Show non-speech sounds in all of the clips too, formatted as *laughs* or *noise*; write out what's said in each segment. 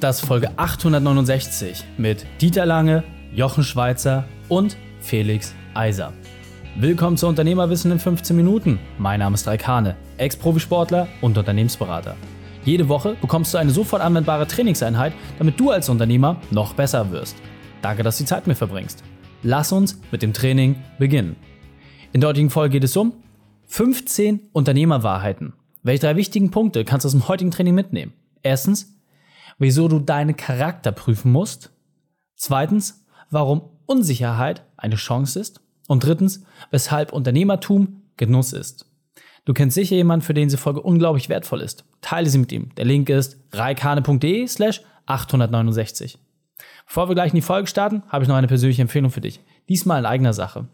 Das ist Folge 869 mit Dieter Lange, Jochen Schweizer und Felix Eiser. Willkommen zu Unternehmerwissen in 15 Minuten. Mein Name ist Raikane, Ex-Profisportler und Unternehmensberater. Jede Woche bekommst du eine sofort anwendbare Trainingseinheit, damit du als Unternehmer noch besser wirst. Danke, dass du die Zeit mit verbringst. Lass uns mit dem Training beginnen. In der heutigen Folge geht es um 15 Unternehmerwahrheiten. Welche drei wichtigen Punkte kannst du aus dem heutigen Training mitnehmen? Erstens, wieso du deinen Charakter prüfen musst. Zweitens, warum Unsicherheit eine Chance ist. Und drittens, weshalb Unternehmertum Genuss ist. Du kennst sicher jemanden, für den diese Folge unglaublich wertvoll ist. Teile sie mit ihm. Der Link ist reikane.de slash 869. Bevor wir gleich in die Folge starten, habe ich noch eine persönliche Empfehlung für dich. Diesmal in eigener Sache.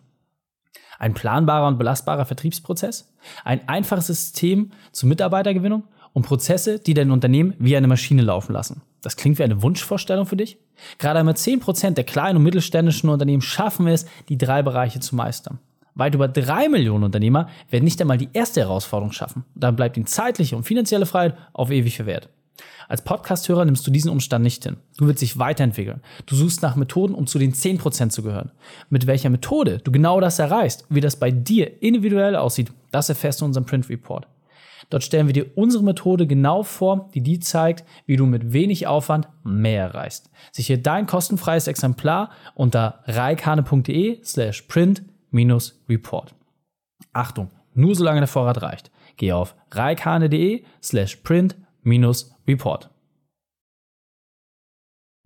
Ein planbarer und belastbarer Vertriebsprozess, ein einfaches System zur Mitarbeitergewinnung und Prozesse, die dein Unternehmen wie eine Maschine laufen lassen. Das klingt wie eine Wunschvorstellung für dich? Gerade einmal 10% der kleinen und mittelständischen Unternehmen schaffen es, die drei Bereiche zu meistern. Weit über drei Millionen Unternehmer werden nicht einmal die erste Herausforderung schaffen. dann bleibt ihnen zeitliche und finanzielle Freiheit auf ewig verwehrt. Als Podcasthörer nimmst du diesen Umstand nicht hin. Du willst dich weiterentwickeln. Du suchst nach Methoden, um zu den 10% zu gehören. Mit welcher Methode du genau das erreichst, wie das bei dir individuell aussieht, das erfährst du in unserem Print Report. Dort stellen wir dir unsere Methode genau vor, die dir zeigt, wie du mit wenig Aufwand mehr erreichst. Sichere dein kostenfreies Exemplar unter reikane.de slash print-report. Achtung, nur solange der Vorrat reicht. Geh auf reikane.de slash print-report.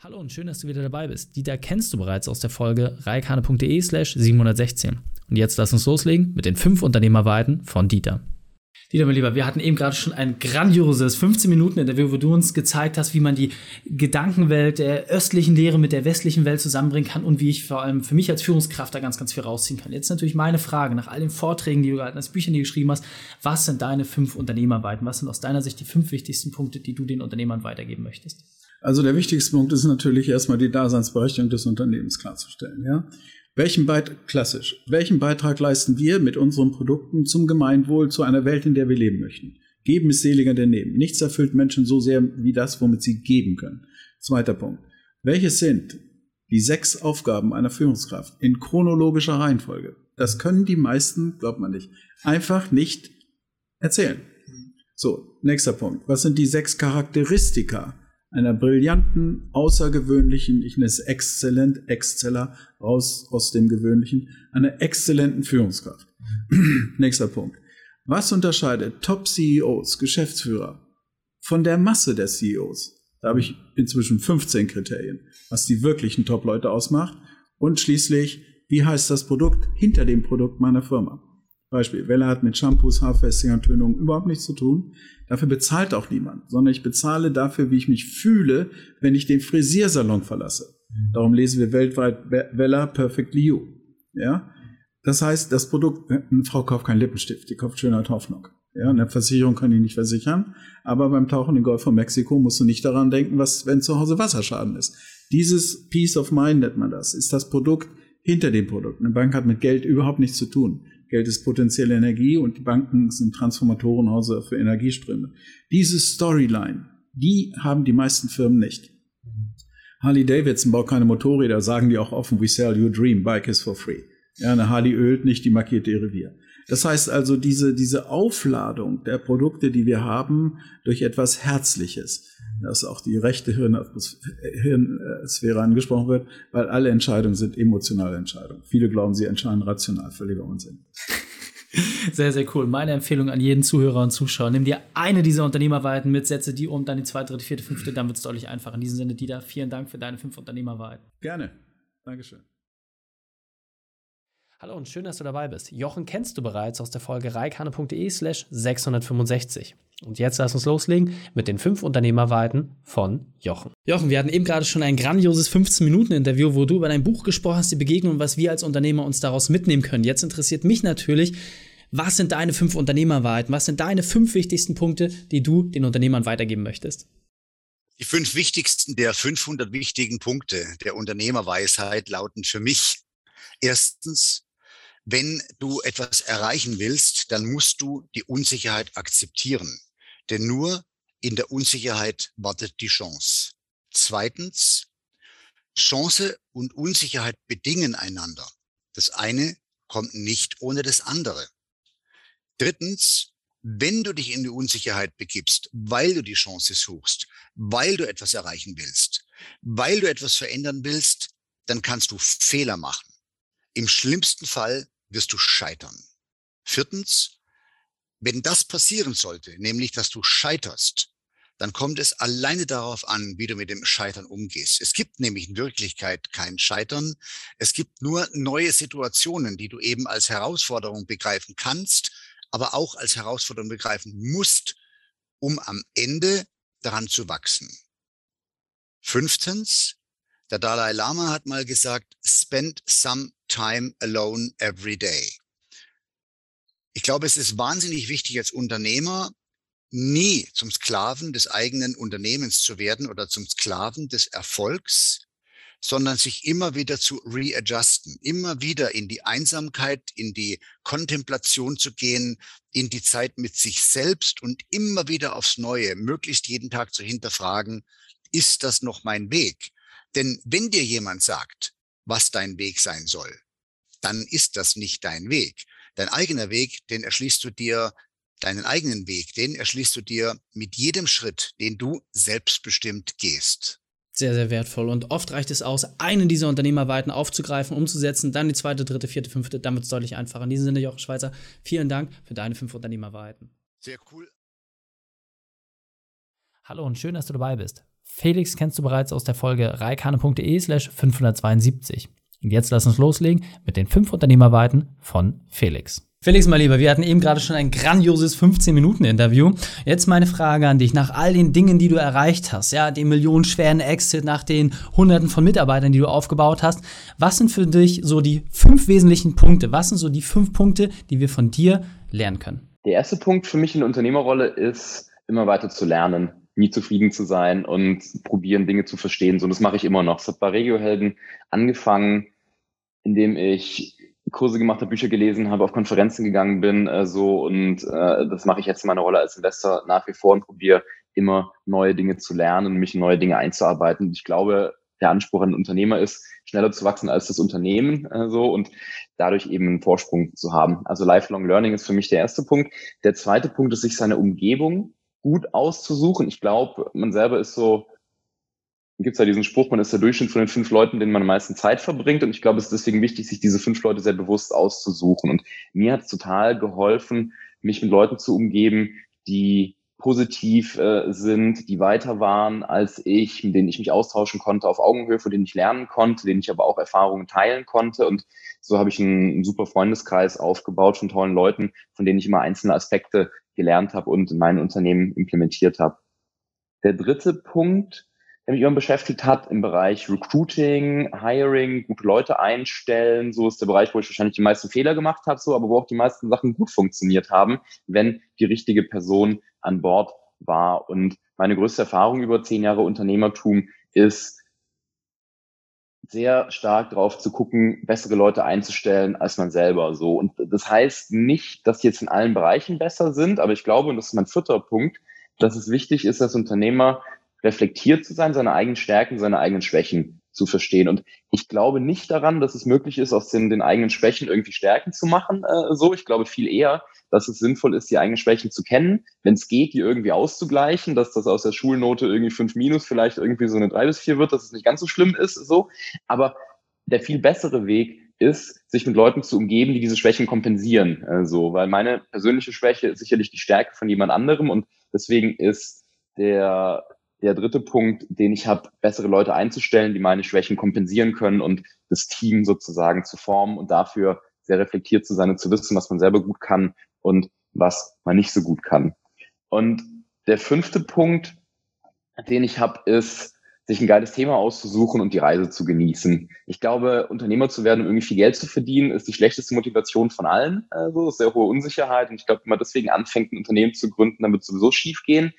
Hallo und schön, dass du wieder dabei bist. Dieter kennst du bereits aus der Folge reikane.de slash 716. Und jetzt lass uns loslegen mit den fünf Unternehmerweiten von Dieter. Dieter, mein Lieber, wir hatten eben gerade schon ein grandioses 15-Minuten-Interview, wo du uns gezeigt hast, wie man die Gedankenwelt der östlichen Lehre mit der westlichen Welt zusammenbringen kann und wie ich vor allem für mich als Führungskraft da ganz, ganz viel rausziehen kann. Jetzt natürlich meine Frage, nach all den Vorträgen, die du gehalten hast, Büchern, die du geschrieben hast, was sind deine fünf Unternehmerweiten? Was sind aus deiner Sicht die fünf wichtigsten Punkte, die du den Unternehmern weitergeben möchtest? Also der wichtigste Punkt ist natürlich erstmal die Daseinsberechtigung des Unternehmens klarzustellen. Ja? Welchen Beitrag, klassisch, welchen Beitrag leisten wir mit unseren Produkten zum Gemeinwohl, zu einer Welt, in der wir leben möchten? Geben ist seliger denn nehmen. Nichts erfüllt Menschen so sehr wie das, womit sie geben können. Zweiter Punkt. Welches sind die sechs Aufgaben einer Führungskraft in chronologischer Reihenfolge? Das können die meisten, glaubt man nicht, einfach nicht erzählen. So, nächster Punkt. Was sind die sechs Charakteristika einer brillanten, außergewöhnlichen, ich nenne es exzellent, Exzeller, raus aus dem Gewöhnlichen, einer exzellenten Führungskraft. *clears throat* Nächster Punkt. Was unterscheidet Top-CEOs, Geschäftsführer von der Masse der CEOs? Da habe ich inzwischen 15 Kriterien, was die wirklichen Top-Leute ausmacht. Und schließlich, wie heißt das Produkt hinter dem Produkt meiner Firma? Beispiel, Welle hat mit Shampoos, Haarfestigern, Tönungen überhaupt nichts zu tun. Dafür bezahlt auch niemand, sondern ich bezahle dafür, wie ich mich fühle, wenn ich den Frisiersalon verlasse. Mhm. Darum lesen wir weltweit Wella Perfectly You. Ja? Das heißt, das Produkt, eine Frau kauft keinen Lippenstift, die kauft Schönheit Hoffnung. Ja, eine Versicherung kann die nicht versichern, aber beim Tauchen im Golf von Mexiko musst du nicht daran denken, was, wenn zu Hause Wasserschaden ist. Dieses Peace of Mind nennt man das, ist das Produkt hinter dem Produkt. Eine Bank hat mit Geld überhaupt nichts zu tun. Geld ist potenzielle Energie und die Banken sind Transformatorenhäuser für Energieströme. Diese Storyline, die haben die meisten Firmen nicht. Harley Davidson baut keine Motorräder, sagen die auch offen, we sell your dream, bike is for free. Ja, eine Harley ölt nicht, die markiert ihr Revier. Das heißt also, diese, diese Aufladung der Produkte, die wir haben, durch etwas Herzliches, dass auch die rechte Hirnsphäre angesprochen wird, weil alle Entscheidungen sind emotionale Entscheidungen. Viele glauben, sie entscheiden rational, völliger Unsinn. *laughs* Sehr, sehr cool. Meine Empfehlung an jeden Zuhörer und Zuschauer. Nimm dir eine dieser Unternehmerweiten mit, setze die um, dann die zweite, dritte, vierte, fünfte, dann wird es deutlich einfacher. In diesem Sinne, Dieter, vielen Dank für deine fünf Unternehmerweiten. Gerne. Dankeschön. Hallo und schön, dass du dabei bist. Jochen kennst du bereits aus der Folge reikane.de slash 665. Und jetzt lass uns loslegen mit den fünf Unternehmerweiten von Jochen. Jochen, wir hatten eben gerade schon ein grandioses 15-Minuten-Interview, wo du über dein Buch gesprochen hast, die Begegnung und was wir als Unternehmer uns daraus mitnehmen können. Jetzt interessiert mich natürlich, was sind deine fünf Unternehmerweiten? Was sind deine fünf wichtigsten Punkte, die du den Unternehmern weitergeben möchtest? Die fünf wichtigsten der 500 wichtigen Punkte der Unternehmerweisheit lauten für mich erstens, wenn du etwas erreichen willst, dann musst du die Unsicherheit akzeptieren. Denn nur in der Unsicherheit wartet die Chance. Zweitens, Chance und Unsicherheit bedingen einander. Das eine kommt nicht ohne das andere. Drittens, wenn du dich in die Unsicherheit begibst, weil du die Chance suchst, weil du etwas erreichen willst, weil du etwas verändern willst, dann kannst du Fehler machen. Im schlimmsten Fall wirst du scheitern. Viertens, wenn das passieren sollte, nämlich dass du scheiterst, dann kommt es alleine darauf an, wie du mit dem Scheitern umgehst. Es gibt nämlich in Wirklichkeit kein Scheitern. Es gibt nur neue Situationen, die du eben als Herausforderung begreifen kannst aber auch als Herausforderung begreifen musst, um am Ende daran zu wachsen. Fünftens, der Dalai Lama hat mal gesagt, spend some time alone every day. Ich glaube, es ist wahnsinnig wichtig als Unternehmer, nie zum Sklaven des eigenen Unternehmens zu werden oder zum Sklaven des Erfolgs, sondern sich immer wieder zu readjusten, immer wieder in die Einsamkeit, in die Kontemplation zu gehen, in die Zeit mit sich selbst und immer wieder aufs Neue, möglichst jeden Tag zu hinterfragen, ist das noch mein Weg? Denn wenn dir jemand sagt, was dein Weg sein soll, dann ist das nicht dein Weg. Dein eigener Weg, den erschließt du dir, deinen eigenen Weg, den erschließt du dir mit jedem Schritt, den du selbstbestimmt gehst sehr, sehr wertvoll. Und oft reicht es aus, einen dieser Unternehmerweiten aufzugreifen, umzusetzen, dann die zweite, dritte, vierte, fünfte, damit es deutlich einfacher. In diesem Sinne, Jochen Schweizer, vielen Dank für deine fünf Unternehmerweiten. Sehr cool. Hallo und schön, dass du dabei bist. Felix kennst du bereits aus der Folge reikane.de slash 572. Und jetzt lass uns loslegen mit den fünf Unternehmerweiten von Felix. Felix, mal lieber, wir hatten eben gerade schon ein grandioses 15-Minuten-Interview. Jetzt meine Frage an dich. Nach all den Dingen, die du erreicht hast, ja, dem millionenschweren Exit, nach den Hunderten von Mitarbeitern, die du aufgebaut hast, was sind für dich so die fünf wesentlichen Punkte? Was sind so die fünf Punkte, die wir von dir lernen können? Der erste Punkt für mich in der Unternehmerrolle ist, immer weiter zu lernen, nie zufrieden zu sein und probieren, Dinge zu verstehen. So, und das mache ich immer noch. Es hat bei Regiohelden angefangen, indem ich Kurse gemacht habe, Bücher gelesen habe, auf Konferenzen gegangen bin, äh, so und äh, das mache ich jetzt in meiner Rolle als Investor nach wie vor und probiere immer neue Dinge zu lernen und mich in neue Dinge einzuarbeiten. ich glaube, der Anspruch an Unternehmer ist, schneller zu wachsen als das Unternehmen äh, so und dadurch eben einen Vorsprung zu haben. Also Lifelong Learning ist für mich der erste Punkt. Der zweite Punkt ist, sich seine Umgebung gut auszusuchen. Ich glaube, man selber ist so gibt es ja diesen Spruch, man ist der Durchschnitt von den fünf Leuten, denen man am meisten Zeit verbringt. Und ich glaube, es ist deswegen wichtig, sich diese fünf Leute sehr bewusst auszusuchen. Und mir hat es total geholfen, mich mit Leuten zu umgeben, die positiv äh, sind, die weiter waren als ich, mit denen ich mich austauschen konnte auf Augenhöhe, von denen ich lernen konnte, denen ich aber auch Erfahrungen teilen konnte. Und so habe ich einen, einen super Freundeskreis aufgebaut von tollen Leuten, von denen ich immer einzelne Aspekte gelernt habe und in mein Unternehmen implementiert habe. Der dritte Punkt, der mich immer beschäftigt hat im Bereich Recruiting, Hiring, gute Leute einstellen. So ist der Bereich, wo ich wahrscheinlich die meisten Fehler gemacht habe, so, aber wo auch die meisten Sachen gut funktioniert haben, wenn die richtige Person an Bord war. Und meine größte Erfahrung über zehn Jahre Unternehmertum ist, sehr stark darauf zu gucken, bessere Leute einzustellen als man selber so. Und das heißt nicht, dass die jetzt in allen Bereichen besser sind, aber ich glaube, und das ist mein vierter Punkt, dass es wichtig ist, dass Unternehmer reflektiert zu sein, seine eigenen Stärken, seine eigenen Schwächen zu verstehen. Und ich glaube nicht daran, dass es möglich ist, aus den, den eigenen Schwächen irgendwie Stärken zu machen. Äh, so, ich glaube viel eher, dass es sinnvoll ist, die eigenen Schwächen zu kennen, wenn es geht, die irgendwie auszugleichen, dass das aus der Schulnote irgendwie fünf minus vielleicht irgendwie so eine drei bis vier wird, dass es nicht ganz so schlimm ist. So, aber der viel bessere Weg ist, sich mit Leuten zu umgeben, die diese Schwächen kompensieren. Äh, so, weil meine persönliche Schwäche ist sicherlich die Stärke von jemand anderem und deswegen ist der der dritte Punkt, den ich habe, bessere Leute einzustellen, die meine Schwächen kompensieren können und das Team sozusagen zu formen und dafür sehr reflektiert zu sein und zu wissen, was man selber gut kann und was man nicht so gut kann. Und der fünfte Punkt, den ich habe, ist, sich ein geiles Thema auszusuchen und die Reise zu genießen. Ich glaube, Unternehmer zu werden, um irgendwie viel Geld zu verdienen, ist die schlechteste Motivation von allen. Also sehr hohe Unsicherheit. Und ich glaube, wenn man deswegen anfängt, ein Unternehmen zu gründen, dann wird es sowieso schief gehen.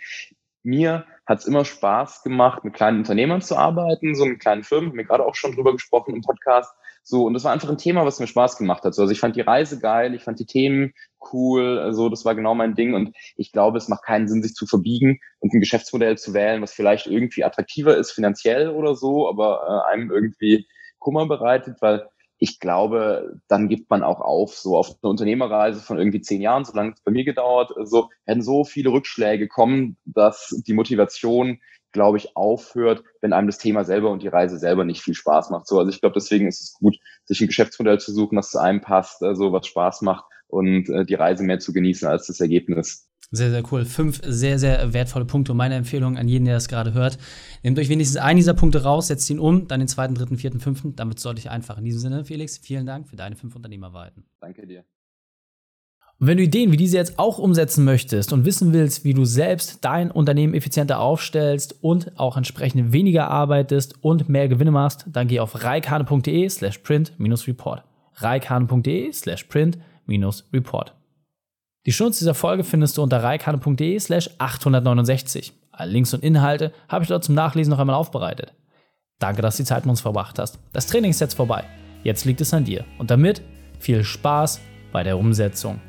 Mir hat es immer Spaß gemacht, mit kleinen Unternehmern zu arbeiten, so mit kleinen Firmen, haben wir gerade auch schon drüber gesprochen im Podcast. So, und das war einfach ein Thema, was mir Spaß gemacht hat. So, also ich fand die Reise geil, ich fand die Themen cool, also das war genau mein Ding. Und ich glaube, es macht keinen Sinn, sich zu verbiegen und ein Geschäftsmodell zu wählen, was vielleicht irgendwie attraktiver ist finanziell oder so, aber äh, einem irgendwie Kummer bereitet, weil ich glaube, dann gibt man auch auf, so auf eine Unternehmerreise von irgendwie zehn Jahren, so lange es bei mir gedauert, so werden so viele Rückschläge kommen, dass die Motivation, glaube ich, aufhört, wenn einem das Thema selber und die Reise selber nicht viel Spaß macht. So, also ich glaube, deswegen ist es gut, sich ein Geschäftsmodell zu suchen, das zu einem passt, also was Spaß macht und äh, die Reise mehr zu genießen als das Ergebnis. Sehr, sehr cool. Fünf sehr, sehr wertvolle Punkte und meine Empfehlung an jeden, der das gerade hört. Nehmt euch wenigstens einen dieser Punkte raus, setzt ihn um, dann den zweiten, dritten, vierten, fünften. Damit sollte ich einfach. In diesem Sinne, Felix, vielen Dank für deine fünf Unternehmerweiten. Danke dir. Und wenn du Ideen wie diese jetzt auch umsetzen möchtest und wissen willst, wie du selbst dein Unternehmen effizienter aufstellst und auch entsprechend weniger arbeitest und mehr Gewinne machst, dann geh auf reikane.de slash print-report. reikane.de slash print-report. Die Shownotes dieser Folge findest du unter reikane.de slash 869. Alle Links und Inhalte habe ich dort zum Nachlesen noch einmal aufbereitet. Danke, dass du die Zeit mit uns verbracht hast. Das Training ist jetzt vorbei. Jetzt liegt es an dir. Und damit viel Spaß bei der Umsetzung.